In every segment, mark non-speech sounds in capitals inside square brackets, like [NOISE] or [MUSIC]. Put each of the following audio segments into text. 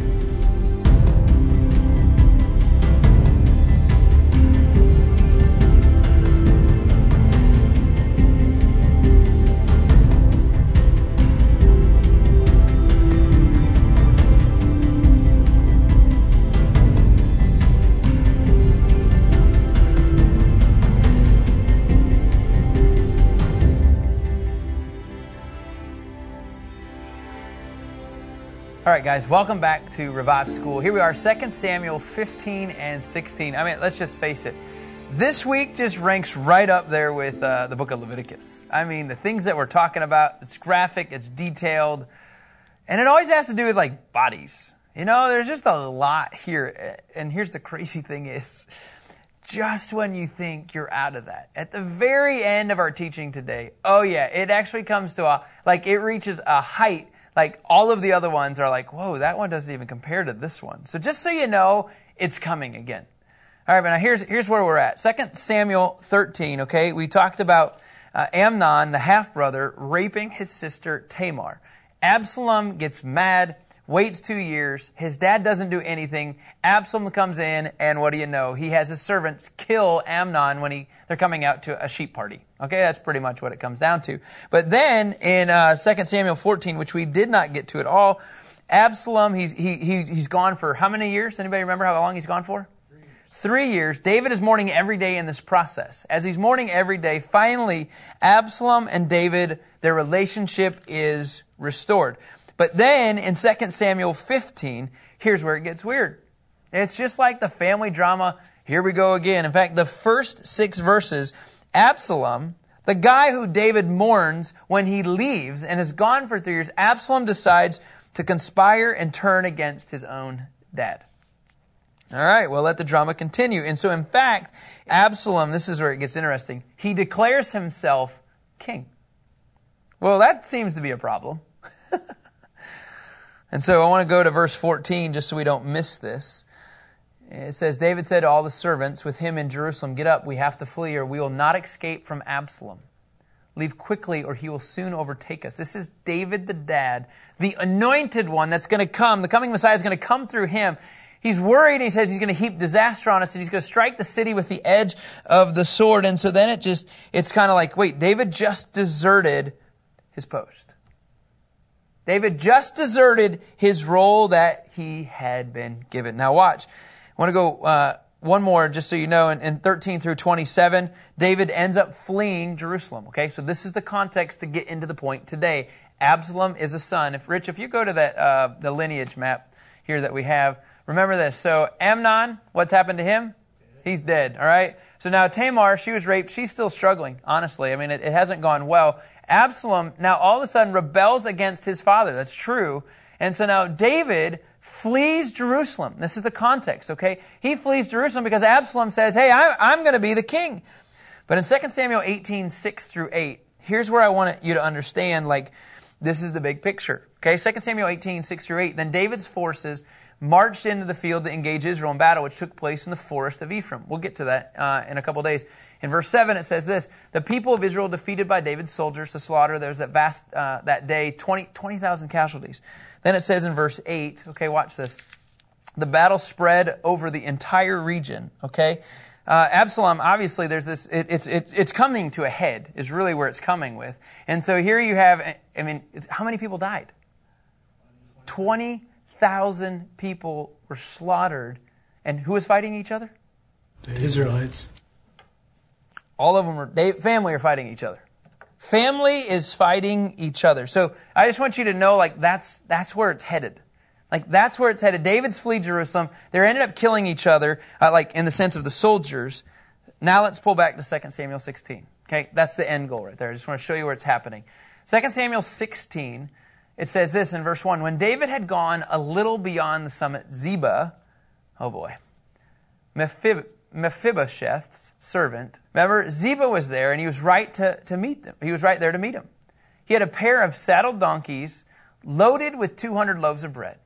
All right, guys, welcome back to Revive School. Here we are, 2 Samuel 15 and 16. I mean, let's just face it. This week just ranks right up there with uh, the book of Leviticus. I mean, the things that we're talking about, it's graphic, it's detailed, and it always has to do with like bodies. You know, there's just a lot here. And here's the crazy thing is, just when you think you're out of that, at the very end of our teaching today, oh yeah, it actually comes to a, like it reaches a height like all of the other ones are like, whoa, that one doesn't even compare to this one. So just so you know, it's coming again. All right, but now here's, here's where we're at. 2 Samuel 13, okay? We talked about uh, Amnon, the half brother, raping his sister Tamar. Absalom gets mad waits two years. His dad doesn't do anything. Absalom comes in, and what do you know? He has his servants kill Amnon when he, they're coming out to a sheep party. Okay, that's pretty much what it comes down to. But then in uh, 2 Samuel 14, which we did not get to at all, Absalom, he's, he, he, he's gone for how many years? Anybody remember how long he's gone for? Three years. David is mourning every day in this process. As he's mourning every day, finally, Absalom and David, their relationship is restored. But then in 2 Samuel 15, here's where it gets weird. It's just like the family drama. Here we go again. In fact, the first six verses, Absalom, the guy who David mourns when he leaves and is gone for three years, Absalom decides to conspire and turn against his own dad. All right, well, let the drama continue. And so, in fact, Absalom, this is where it gets interesting, he declares himself king. Well, that seems to be a problem. [LAUGHS] And so I want to go to verse 14 just so we don't miss this. It says, David said to all the servants with him in Jerusalem, Get up, we have to flee, or we will not escape from Absalom. Leave quickly, or he will soon overtake us. This is David the dad, the anointed one that's going to come. The coming Messiah is going to come through him. He's worried, and he says he's going to heap disaster on us, and he's going to strike the city with the edge of the sword. And so then it just, it's kind of like, wait, David just deserted his post. David just deserted his role that he had been given. Now, watch. I want to go uh, one more just so you know. In, in 13 through 27, David ends up fleeing Jerusalem. Okay, so this is the context to get into the point today. Absalom is a son. If Rich, if you go to that uh, the lineage map here that we have, remember this. So Amnon, what's happened to him? He's dead. All right. So now Tamar, she was raped. She's still struggling. Honestly, I mean, it, it hasn't gone well. Absalom now all of a sudden rebels against his father. That's true. And so now David flees Jerusalem. This is the context, okay? He flees Jerusalem because Absalom says, hey, I, am going to be the king. But in 2 Samuel 18, 6 through 8, here's where I want you to understand, like, this is the big picture. Okay, 2 Samuel 18, 6 through 8. Then David's forces marched into the field to engage Israel in battle, which took place in the forest of Ephraim. We'll get to that uh, in a couple days. In verse 7, it says this The people of Israel defeated by David's soldiers to slaughter. There was that vast, uh, that day, 20,000 20, casualties. Then it says in verse 8, okay, watch this. The battle spread over the entire region, okay? Uh, Absalom, obviously, there's this, it, it's, it, it's coming to a head, is really where it's coming with. And so here you have, I mean, how many people died? 20,000 people were slaughtered. And who was fighting each other? The Israelites. All of them are, they, family are fighting each other. Family is fighting each other. So I just want you to know, like, that's, that's where it's headed. Like, that's where it's headed. David's flee Jerusalem. They ended up killing each other, uh, like, in the sense of the soldiers. Now let's pull back to 2 Samuel 16. Okay, that's the end goal right there. I just want to show you where it's happening. 2 Samuel 16, it says this in verse 1 When David had gone a little beyond the summit Ziba, oh boy, Mephib- Mephibosheth's servant. Remember, Ziba was there and he was right to, to meet them. He was right there to meet him. He had a pair of saddled donkeys loaded with 200 loaves of bread,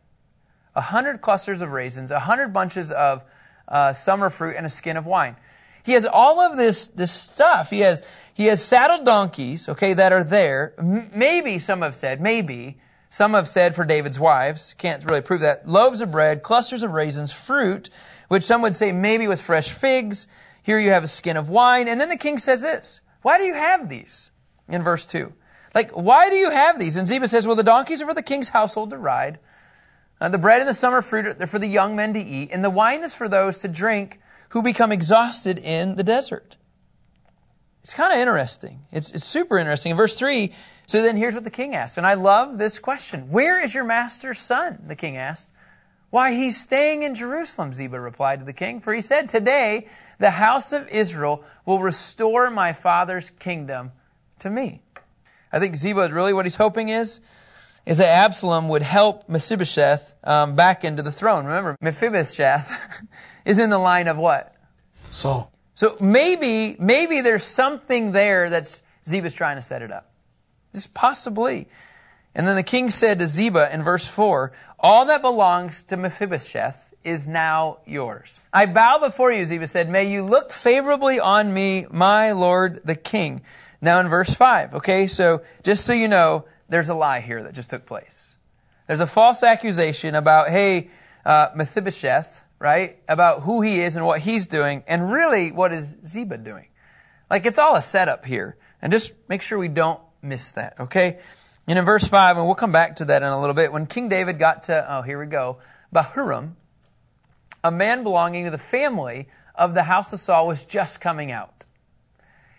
100 clusters of raisins, 100 bunches of uh, summer fruit, and a skin of wine. He has all of this, this stuff. He has, he has saddled donkeys, okay, that are there. M- maybe, some have said, maybe, Some have said for David's wives. Can't really prove that. Loaves of bread, clusters of raisins, fruit, which some would say maybe with fresh figs. Here you have a skin of wine. And then the king says this. Why do you have these? In verse 2. Like, why do you have these? And Ziba says, well, the donkeys are for the king's household to ride. Uh, the bread and the summer fruit are for the young men to eat. And the wine is for those to drink who become exhausted in the desert. It's kind of interesting. It's, it's super interesting. In verse 3, so then here's what the king asks. And I love this question. Where is your master's son? The king asked. Why, he's staying in Jerusalem, Ziba replied to the king. For he said, Today the house of Israel will restore my father's kingdom to me. I think Ziba, really what he's hoping is, is that Absalom would help Mephibosheth um, back into the throne. Remember, Mephibosheth [LAUGHS] is in the line of what? Saul. So maybe, maybe there's something there that's Ziba's trying to set it up. Just possibly. And then the king said to Ziba in verse 4, All that belongs to Mephibosheth is now yours. I bow before you, Ziba said, May you look favorably on me, my lord the king. Now in verse 5, okay, so just so you know, there's a lie here that just took place. There's a false accusation about, hey, uh, Mephibosheth, right, about who he is and what he's doing, and really what is Ziba doing. Like it's all a setup here. And just make sure we don't miss that, okay? And in verse 5, and we'll come back to that in a little bit, when King David got to, oh, here we go, Bahurim, a man belonging to the family of the house of Saul was just coming out.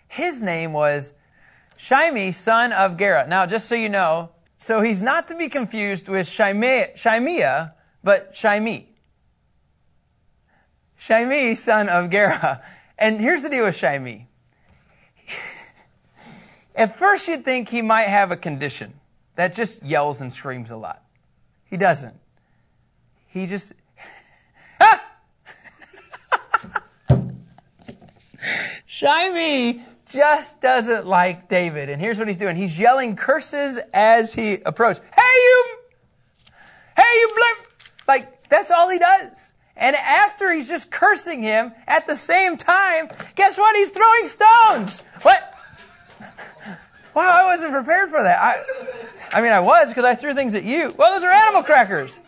His name was Shimei, son of Gera. Now, just so you know, so he's not to be confused with Shimea, but Shimei. Shimei, son of Gera. And here's the deal with Shimei. At first, you'd think he might have a condition that just yells and screams a lot. He doesn't. He just. [LAUGHS] ah! Shimei just doesn't like David. And here's what he's doing. He's yelling curses as he approaches. Hey, you! Hey, you! Like, that's all he does. And after he's just cursing him, at the same time, guess what? He's throwing stones. What? Wow, I wasn't prepared for that. I, I mean, I was because I threw things at you. Well, those are animal crackers.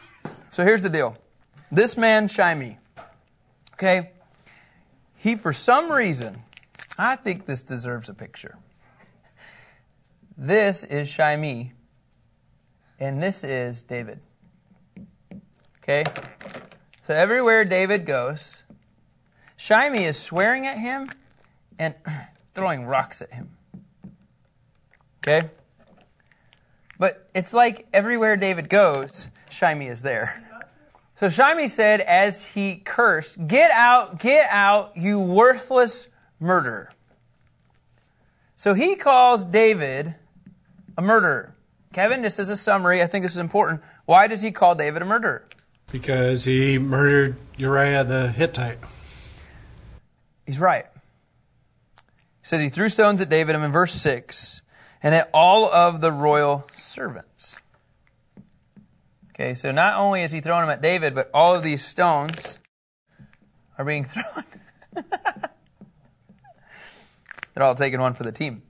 So here's the deal. This man, Shimei, okay, he, for some reason, I think this deserves a picture. This is Shimei, and this is David. Okay? So everywhere David goes, Shimei is swearing at him and [CLEARS THROAT] throwing rocks at him. Okay? But it's like everywhere David goes, Shimei is there. So Shimei said as he cursed, Get out, get out, you worthless murderer. So he calls David a murderer. Kevin, just as a summary, I think this is important. Why does he call David a murderer? Because he murdered Uriah the Hittite. He's right. He says he threw stones at David, and in verse 6, and at all of the royal servants. Okay, so not only is he throwing them at David, but all of these stones are being [LAUGHS] thrown. They're all taking one for the team.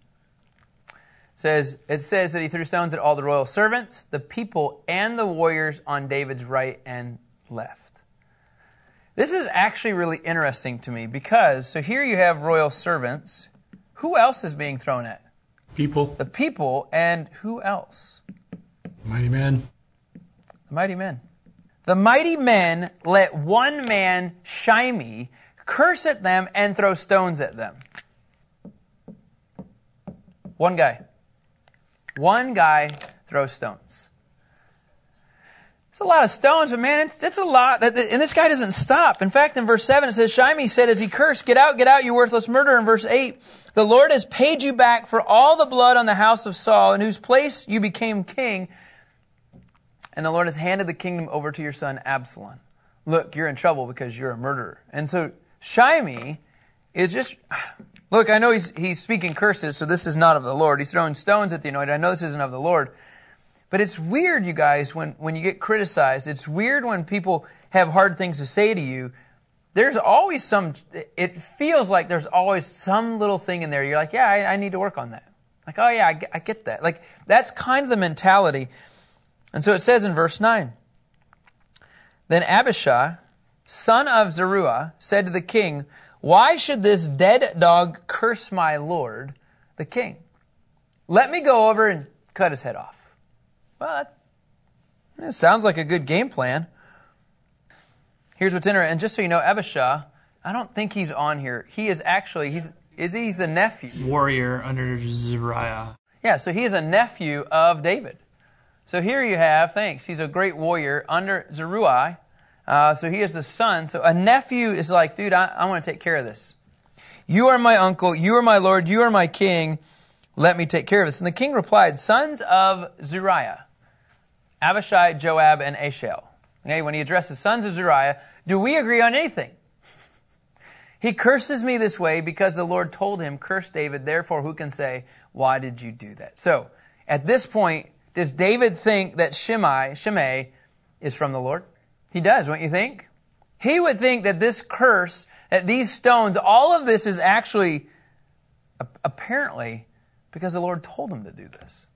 It says it says that he threw stones at all the royal servants, the people, and the warriors on David's right and left. This is actually really interesting to me because so here you have royal servants. Who else is being thrown at? People. The people, and who else? Mighty men. The mighty men. The mighty men let one man, Shimei, curse at them and throw stones at them. One guy. One guy throws stones. It's a lot of stones, but man, it's, it's a lot. And this guy doesn't stop. In fact, in verse 7, it says, Shimei said as he cursed, Get out, get out, you worthless murderer. In verse 8, the Lord has paid you back for all the blood on the house of Saul, in whose place you became king. And the Lord has handed the kingdom over to your son Absalom. Look, you're in trouble because you're a murderer. And so Shimei is just, [SIGHS] look, I know he's, he's speaking curses, so this is not of the Lord. He's throwing stones at the anointed. I know this isn't of the Lord. But it's weird, you guys, when, when you get criticized. It's weird when people have hard things to say to you there's always some, it feels like there's always some little thing in there. You're like, yeah, I, I need to work on that. Like, oh yeah, I get, I get that. Like, that's kind of the mentality. And so it says in verse 9 Then Abishai, son of Zeruiah, said to the king, Why should this dead dog curse my lord, the king? Let me go over and cut his head off. Well, that, that sounds like a good game plan. Here's what's interesting. And just so you know, Abishai, I don't think he's on here. He is actually, he's, is he? He's the nephew. Warrior under Zeruiah. Yeah, so he is a nephew of David. So here you have, thanks, he's a great warrior under Zeruiah. Uh, so he is the son. So a nephew is like, dude, I, I want to take care of this. You are my uncle. You are my lord. You are my king. Let me take care of this. And the king replied, Sons of Zeruiah, Abishai, Joab, and Asahel. Okay, when he addresses sons of Zeruiah, do we agree on anything? [LAUGHS] He curses me this way because the Lord told him, Curse David, therefore who can say, Why did you do that? So, at this point, does David think that Shimei, Shimei is from the Lord? He does, wouldn't you think? He would think that this curse, that these stones, all of this is actually apparently because the Lord told him to do this.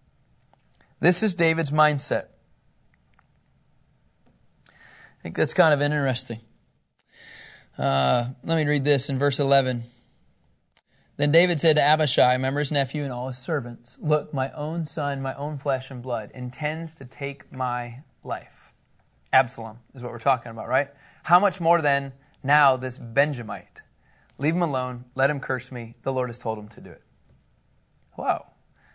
This is David's mindset. I think that's kind of interesting. Uh, let me read this in verse 11. Then David said to Abishai, remember his nephew and all his servants, Look, my own son, my own flesh and blood, intends to take my life. Absalom is what we're talking about, right? How much more then now this Benjamite? Leave him alone, let him curse me. The Lord has told him to do it. Whoa.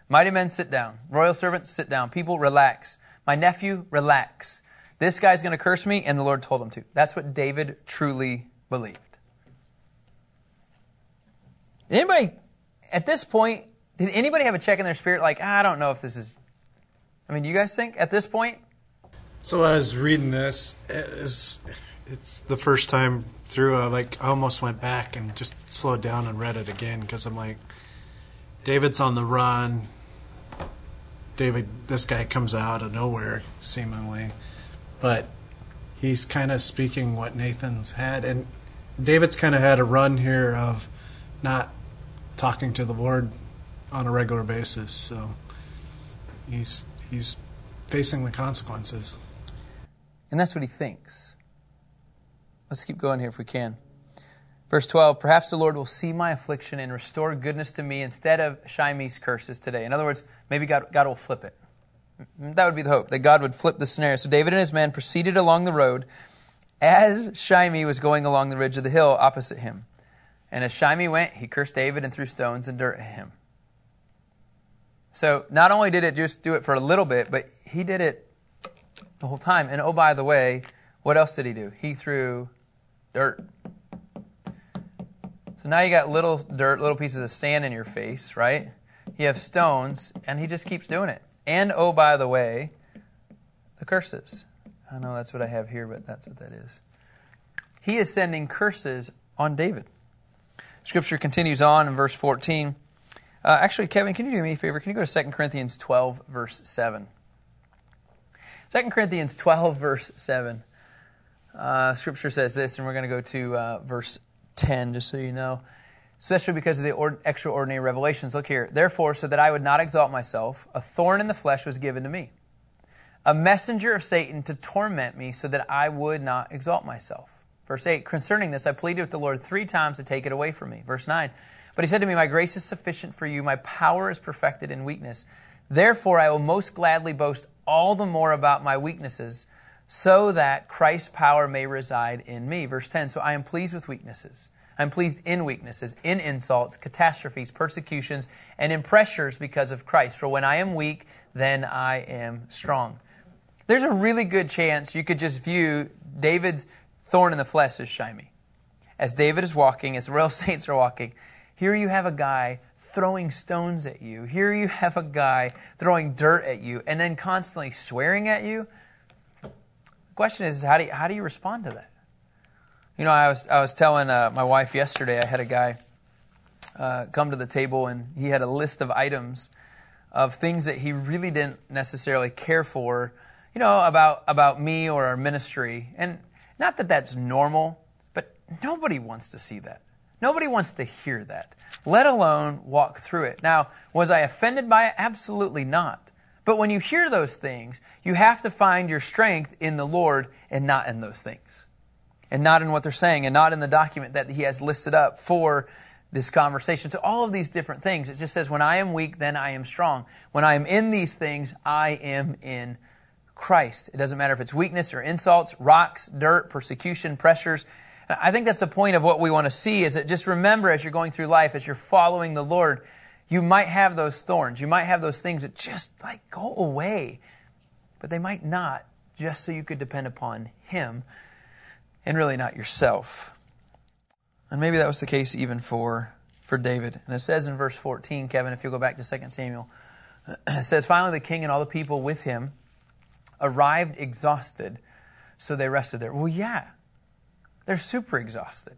Mighty men, sit down. Royal servants, sit down. People, relax. My nephew, relax. This guy's going to curse me, and the Lord told him to. That's what David truly believed. Anybody, at this point, did anybody have a check in their spirit like, ah, I don't know if this is. I mean, do you guys think at this point? So I was reading this. It's, it's the first time through. I like I almost went back and just slowed down and read it again because I'm like, David's on the run. David, this guy comes out of nowhere seemingly, but he's kind of speaking what Nathan's had, and David's kind of had a run here of not talking to the Lord on a regular basis, so he's he's facing the consequences. And that's what he thinks. Let's keep going here if we can. Verse 12, perhaps the Lord will see my affliction and restore goodness to me instead of Shimei's curses today. In other words, maybe God, God will flip it. [LAUGHS] That would be the hope, that God would flip the scenario. So David and his men proceeded along the road as Shimei was going along the ridge of the hill opposite him. And as Shimei went, he cursed David and threw stones and dirt at him. So not only did it just do it for a little bit, but he did it the whole time. And oh, by the way, what else did he do? He threw dirt. So now you got little dirt, little pieces of sand in your face, right? You have stones, and he just keeps doing it. And oh, by the way, the curses. I know that's what I have here, but that's what that is. He is sending curses on David. Scripture continues on in verse 14. Uh, actually, Kevin, can you do me a favor? Can you go to 2 Corinthians 12, verse 7? 2 Corinthians 12, verse 7. Uh, scripture says this, and we're going to go to uh, verse 10, just so you know. Especially because of the or- extraordinary revelations. Look here. Therefore, so that I would not exalt myself, a thorn in the flesh was given to me, a messenger of Satan to torment me, so that I would not exalt myself. Verse 8, concerning this, I pleaded with the Lord three times to take it away from me. Verse 9, but he said to me, My grace is sufficient for you, my power is perfected in weakness. Therefore, I will most gladly boast all the more about my weaknesses, so that Christ's power may reside in me. Verse 10, so I am pleased with weaknesses. I'm pleased in weaknesses, in insults, catastrophes, persecutions, and in pressures because of Christ. For when I am weak, then I am strong. There's a really good chance you could just view David's thorn in the flesh is Shimei. As David is walking, as the royal [LAUGHS] saints are walking, here you have a guy throwing stones at you. Here you have a guy throwing dirt at you and then constantly swearing at you. The question is, how do you, how do you respond to that? You know, I was, I was telling uh, my wife yesterday, I had a guy uh, come to the table and he had a list of items of things that he really didn't necessarily care for, you know, about, about me or our ministry. And not that that's normal, but nobody wants to see that. Nobody wants to hear that, let alone walk through it. Now, was I offended by it? Absolutely not. But when you hear those things, you have to find your strength in the Lord and not in those things. And not in what they're saying and not in the document that he has listed up for this conversation. So all of these different things. It just says, when I am weak, then I am strong. When I am in these things, I am in Christ. It doesn't matter if it's weakness or insults, rocks, dirt, persecution, pressures. I think that's the point of what we want to see is that just remember as you're going through life, as you're following the Lord, you might have those thorns. You might have those things that just like go away, but they might not just so you could depend upon Him and really not yourself. And maybe that was the case even for, for David. And it says in verse 14, Kevin, if you'll go back to 2 Samuel, [CLEARS THROAT] it says, Finally, the king and all the people with him arrived exhausted, so they rested there. Well, yeah, they're super exhausted.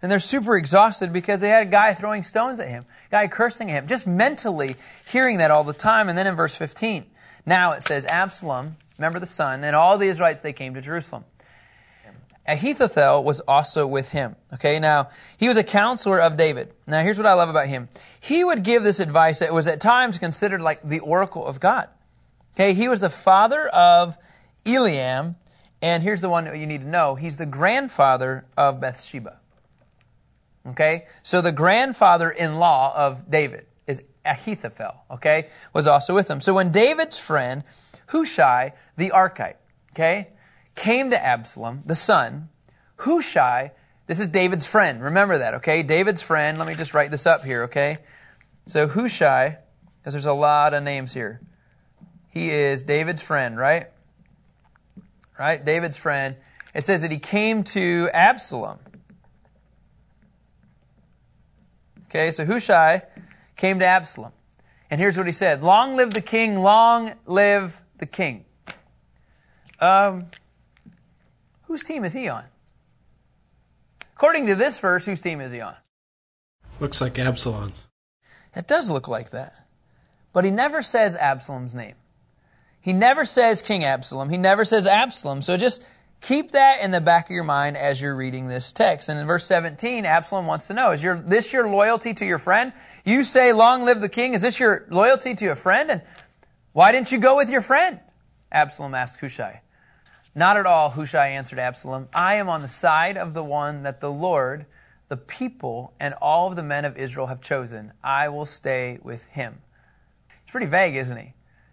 And they're super exhausted because they had a guy throwing stones at him, guy cursing at him, just mentally hearing that all the time. And then in verse 15, now it says, Absalom, remember the son, and all the Israelites, they came to Jerusalem. Ahithophel was also with him. Okay, now he was a counselor of David. Now here's what I love about him. He would give this advice that was at times considered like the oracle of God. Okay, he was the father of Eliam, and here's the one that you need to know. He's the grandfather of Bathsheba. Okay, so the grandfather-in-law of David is Ahithophel. Okay, was also with him. So when David's friend Hushai the Archite, okay, came to Absalom, the son, Hushai, this is David's friend. Remember that, okay? David's friend. Let me just write this up here, okay? So Hushai, because there's a lot of names here. He is David's friend, right? Right? David's friend. It says that he came to Absalom. Okay, so Hushai came to Absalom. And here's what he said Long live the king, long live the king. Um, Whose team is he on? According to this verse, whose team is he on? Looks like Absalom's. It does look like that. But he never says Absalom's name. He never says King Absalom. He never says Absalom. So just keep that in the back of your mind as you're reading this text. And in verse 17, Absalom wants to know, is your, this your loyalty to your friend? You say, long live the king. Is this your loyalty to a friend? And why didn't you go with your friend? Absalom asked Hushai. Not at all, Hushai answered Absalom. I am on the side of the one that the Lord, the people, and all of the men of Israel have chosen. I will stay with him. It's pretty vague, isn't he?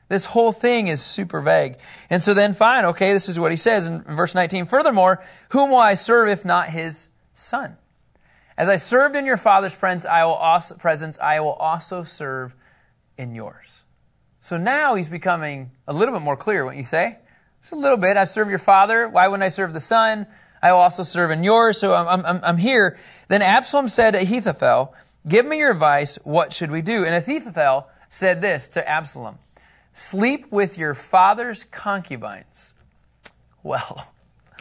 This whole thing is super vague. And so then, fine, okay, this is what he says in verse 19. Furthermore, whom will I serve if not his son? As I served in your father's presence, I will also, presence, I will also serve in yours. So now he's becoming a little bit more clear, wouldn't you say? Just a little bit. I've served your father. Why wouldn't I serve the son? I will also serve in yours. So I'm, I'm, I'm here. Then Absalom said to Ahithophel, Give me your advice. What should we do? And Ahithophel said this to Absalom Sleep with your father's concubines. Well,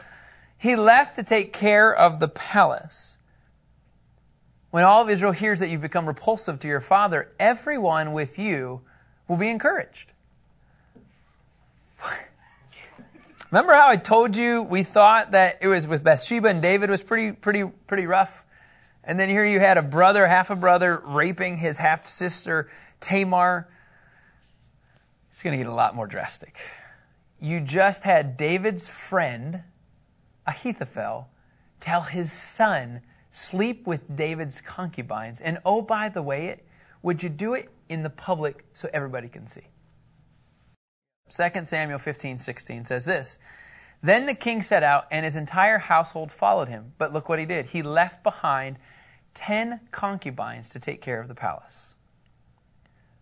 [LAUGHS] he left to take care of the palace. When all of Israel hears that you've become repulsive to your father, everyone with you will be encouraged. [LAUGHS] Remember how I told you we thought that it was with Bathsheba and David was pretty, pretty, pretty rough? And then here you had a brother, half a brother, raping his half sister, Tamar. It's going to get a lot more drastic. You just had David's friend, Ahithophel, tell his son, sleep with David's concubines. And oh, by the way, would you do it in the public so everybody can see? 2 Samuel 15, 16 says this Then the king set out, and his entire household followed him. But look what he did. He left behind ten concubines to take care of the palace.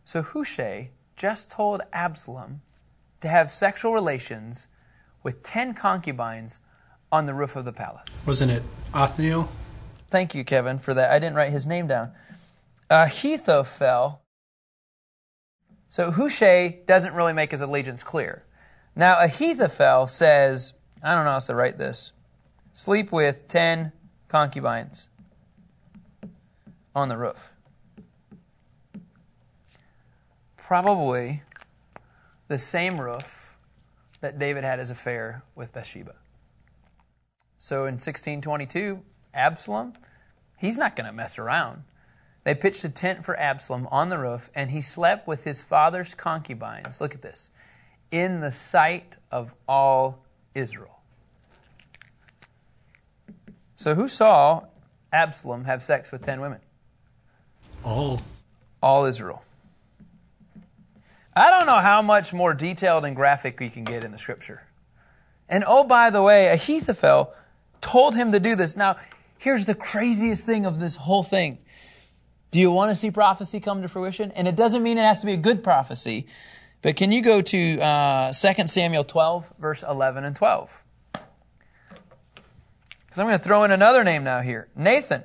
So Hushai just told Absalom to have sexual relations with ten concubines on the roof of the palace. Wasn't it Othniel? Thank you, Kevin, for that. I didn't write his name down. Uh, Ahithophel so Hushai doesn't really make his allegiance clear. Now Ahithophel says, I don't know how to write this. Sleep with ten concubines on the roof. Probably the same roof that David had his affair with Bathsheba. So in 1622, Absalom, he's not going to mess around. They pitched a tent for Absalom on the roof, and he slept with his father's concubines. Look at this. In the sight of all Israel. So, who saw Absalom have sex with 10 women? All. All Israel. I don't know how much more detailed and graphic we can get in the scripture. And oh, by the way, Ahithophel told him to do this. Now, here's the craziest thing of this whole thing. Do you want to see prophecy come to fruition? And it doesn't mean it has to be a good prophecy. But can you go to uh, 2 Samuel 12, verse 11 and 12? Because I'm going to throw in another name now here Nathan.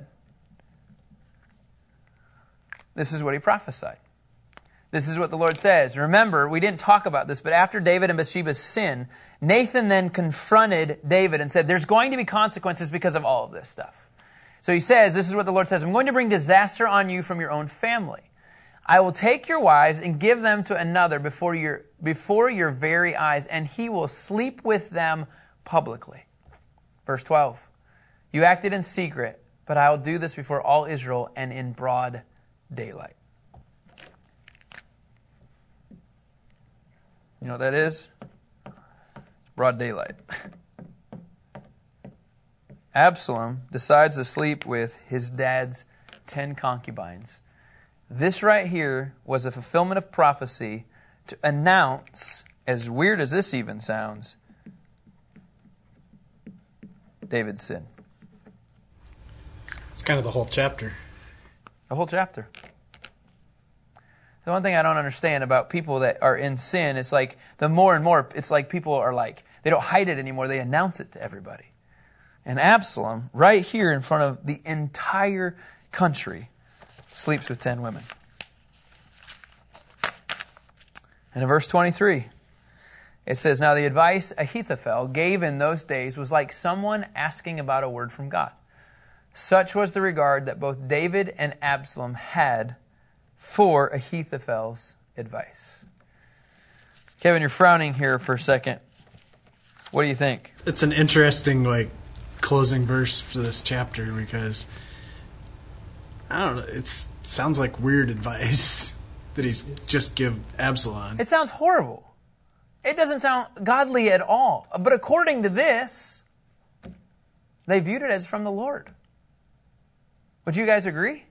This is what he prophesied. This is what the Lord says. Remember, we didn't talk about this, but after David and Bathsheba's sin, Nathan then confronted David and said, There's going to be consequences because of all of this stuff. So he says, This is what the Lord says I'm going to bring disaster on you from your own family. I will take your wives and give them to another before your, before your very eyes, and he will sleep with them publicly. Verse 12 You acted in secret, but I will do this before all Israel and in broad daylight. You know what that is? Broad daylight. [LAUGHS] Absalom decides to sleep with his dad's 10 concubines. This right here was a fulfillment of prophecy to announce, as weird as this even sounds, David's sin. It's kind of the whole chapter. The whole chapter. The one thing I don't understand about people that are in sin is like the more and more, it's like people are like, they don't hide it anymore, they announce it to everybody. And Absalom, right here in front of the entire country, sleeps with 10 women. And in verse 23, it says, Now the advice Ahithophel gave in those days was like someone asking about a word from God. Such was the regard that both David and Absalom had for Ahithophel's advice. Kevin, you're frowning here for a second. What do you think? It's an interesting like closing verse for this chapter because I don't know. It sounds like weird [LAUGHS] advice that he's just give Absalom. It sounds horrible. It doesn't sound godly at all. But according to this, they viewed it as from the Lord. Would you guys agree?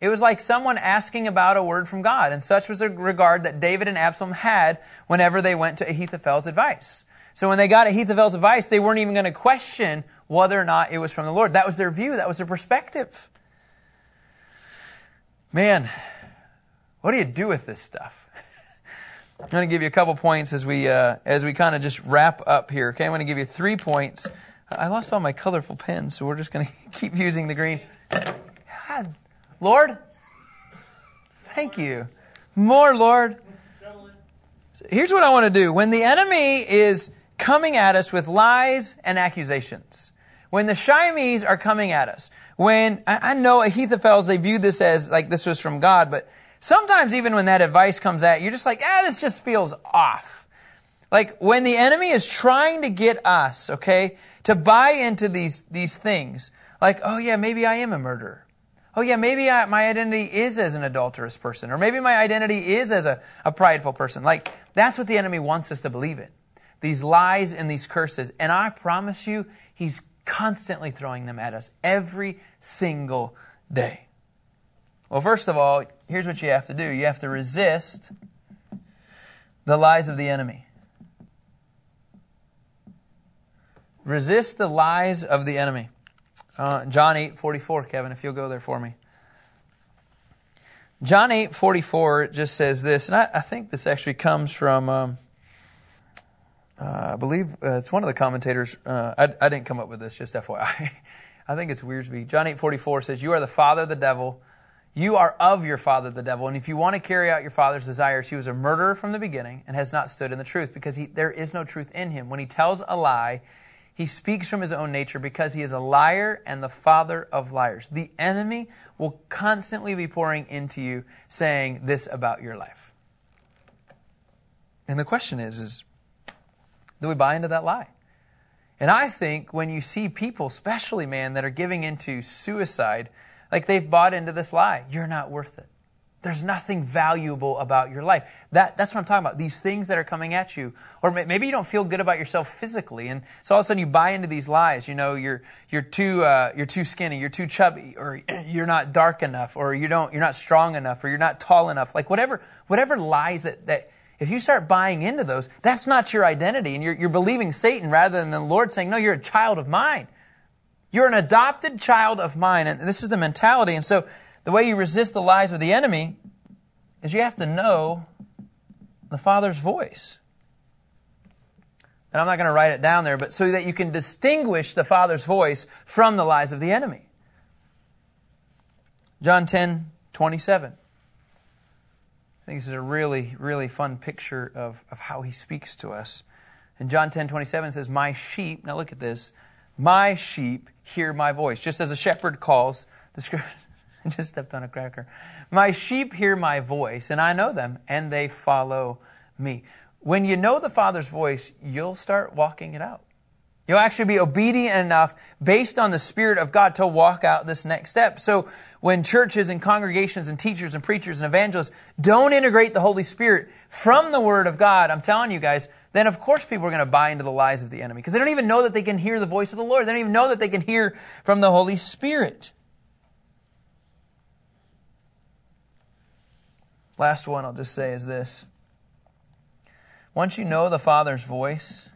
It was like someone asking about a word from God, and such was the regard that David and Absalom had whenever they went to Ahithophel's advice. So when they got at Ahithophel's advice, they weren't even going to question whether or not it was from the Lord. That was their view, that was their perspective. Man, what do you do with this stuff? [LAUGHS] I'm going to give you a couple points as we uh, as we kind of just wrap up here. Okay, I'm going to give you three points. I lost all my colorful pens, so we're just going [LAUGHS] to keep using the green. God, Lord, thank you. More, Lord. Here's what I want to do. When the enemy is coming at us with lies and accusations, when the Shimeis are coming at us, when I, know Ahithophel's, they viewed this as like this was from God, but sometimes even when that advice comes at you, you're just like, ah, this just feels off. Like when the enemy is trying to get us, okay, to buy into these, these things, like, oh yeah, maybe I am a murderer oh yeah, maybe I, my identity is as an adulterous person, or maybe my identity is as a, a prideful person. Like, that's what the enemy wants us to believe in. These lies and these curses. And I promise you, he's constantly throwing them at us every single day. Well, first of all, here's what you have to do you have to resist the lies of the enemy. Resist the lies of the enemy. Uh, John 8 44, Kevin, if you'll go there for me. John 8 44 just says this, and I, I think this actually comes from, um, uh, I believe uh, it's one of the commentators. Uh, I, I, didn't come up with this, just FYI. [LAUGHS] I think it's weird to be. John 8 44 says, You are the father of the devil. You are of your father the devil. And if you want to carry out your father's desires, he was a murderer from the beginning and has not stood in the truth because he, there is no truth in him. When he tells a lie, he speaks from his own nature because he is a liar and the father of liars. The enemy will constantly be pouring into you saying this about your life. And the question is, is do we buy into that lie? And I think when you see people, especially man, that are giving into suicide, Like they've bought into this lie. You're not worth it. There's nothing valuable about your life. That, that's what I'm talking about. These things that are coming at you. Or maybe you don't feel good about yourself physically. And so all of a sudden you buy into these lies. You know, you're, you're, too, uh, you're too skinny, you're too chubby, or [CLEARS THROAT] you're not dark enough, or you don't, you're not strong enough, or you're not tall enough. Like whatever, whatever lies that, that if you start buying into those, that's not your identity. And you're, you're believing Satan rather than the Lord saying, no, you're a child of mine. You're an adopted child of mine. And this is the mentality. And so the way you resist the lies of the enemy is you have to know the Father's voice. And I'm not going to write it down there, but so that you can distinguish the Father's voice from the lies of the enemy. John 10, 27. Think this is a really, really fun picture of, of how he speaks to us. In John 10, 27 says, My sheep, now look at this, my sheep hear my voice. Just as a shepherd calls, the scripture, [LAUGHS] I just stepped on a cracker. My sheep hear my voice, and I know them, and they follow me. When you know the Father's voice, you'll start walking it out. You'll actually be obedient enough based on the Spirit of God to walk out this next step. So when churches and congregations and teachers and preachers and evangelists don't integrate the Holy Spirit from the Word of God, I'm telling you guys, then of course people are going to buy into the lies of the enemy because they don't even know that they can hear the voice of the Lord. They don't even know that they can hear from the Holy Spirit. Last one I'll just say is this. Once you know the Father's voice,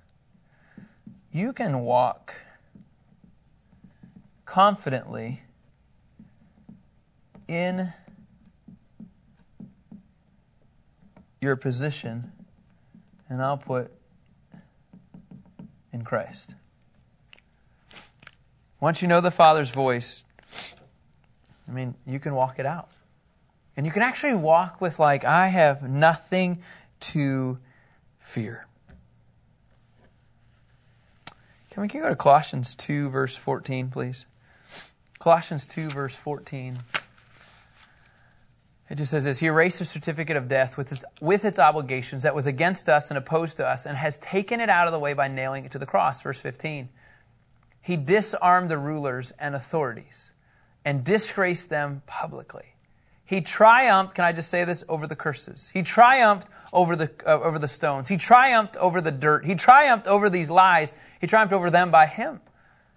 you can walk confidently in your position, and I'll put in Christ. Once you know the Father's voice, I mean, you can walk it out. And you can actually walk with, like, I have nothing to fear. Can we, can go to Colossians 2, verse 14, please? Colossians 2, verse 14. It just says this He erased the certificate of death with its, with its obligations that was against us and opposed to us, and has taken it out of the way by nailing it to the cross. Verse 15. He disarmed the rulers and authorities and disgraced them publicly. He triumphed, can I just say this, over the curses. He triumphed over the, uh, over the stones. He triumphed over the dirt. He triumphed over these lies. He triumphed over them by him.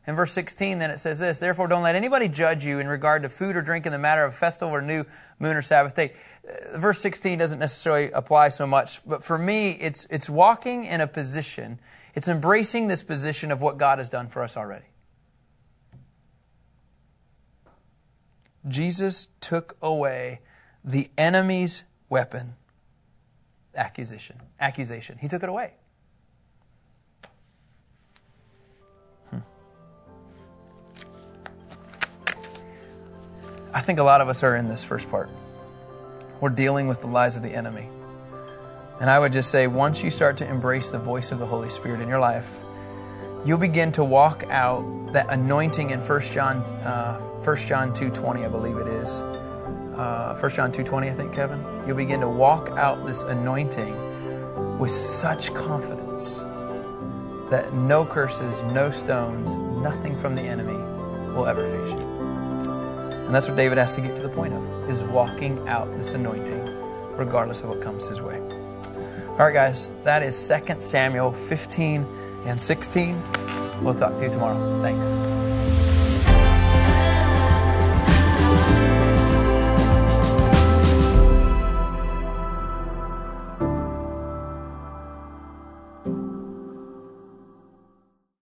In verse 16, then it says this Therefore, don't let anybody judge you in regard to food or drink in the matter of festival or new moon or Sabbath day. Uh, verse 16 doesn't necessarily apply so much, but for me, it's, it's walking in a position, it's embracing this position of what God has done for us already. Jesus took away the enemy's weapon, accusation. Accusation. He took it away. I think a lot of us are in this first part. We're dealing with the lies of the enemy. And I would just say, once you start to embrace the voice of the Holy Spirit in your life, you'll begin to walk out that anointing in 1 John uh, 1 John 2.20, I believe it is. Uh, 1 John 2.20, I think, Kevin. You'll begin to walk out this anointing with such confidence that no curses, no stones, nothing from the enemy will ever face you. And that's what David has to get to the point of, is walking out this anointing regardless of what comes his way. All right, guys, that is 2 Samuel 15 and 16. We'll talk to you tomorrow. Thanks.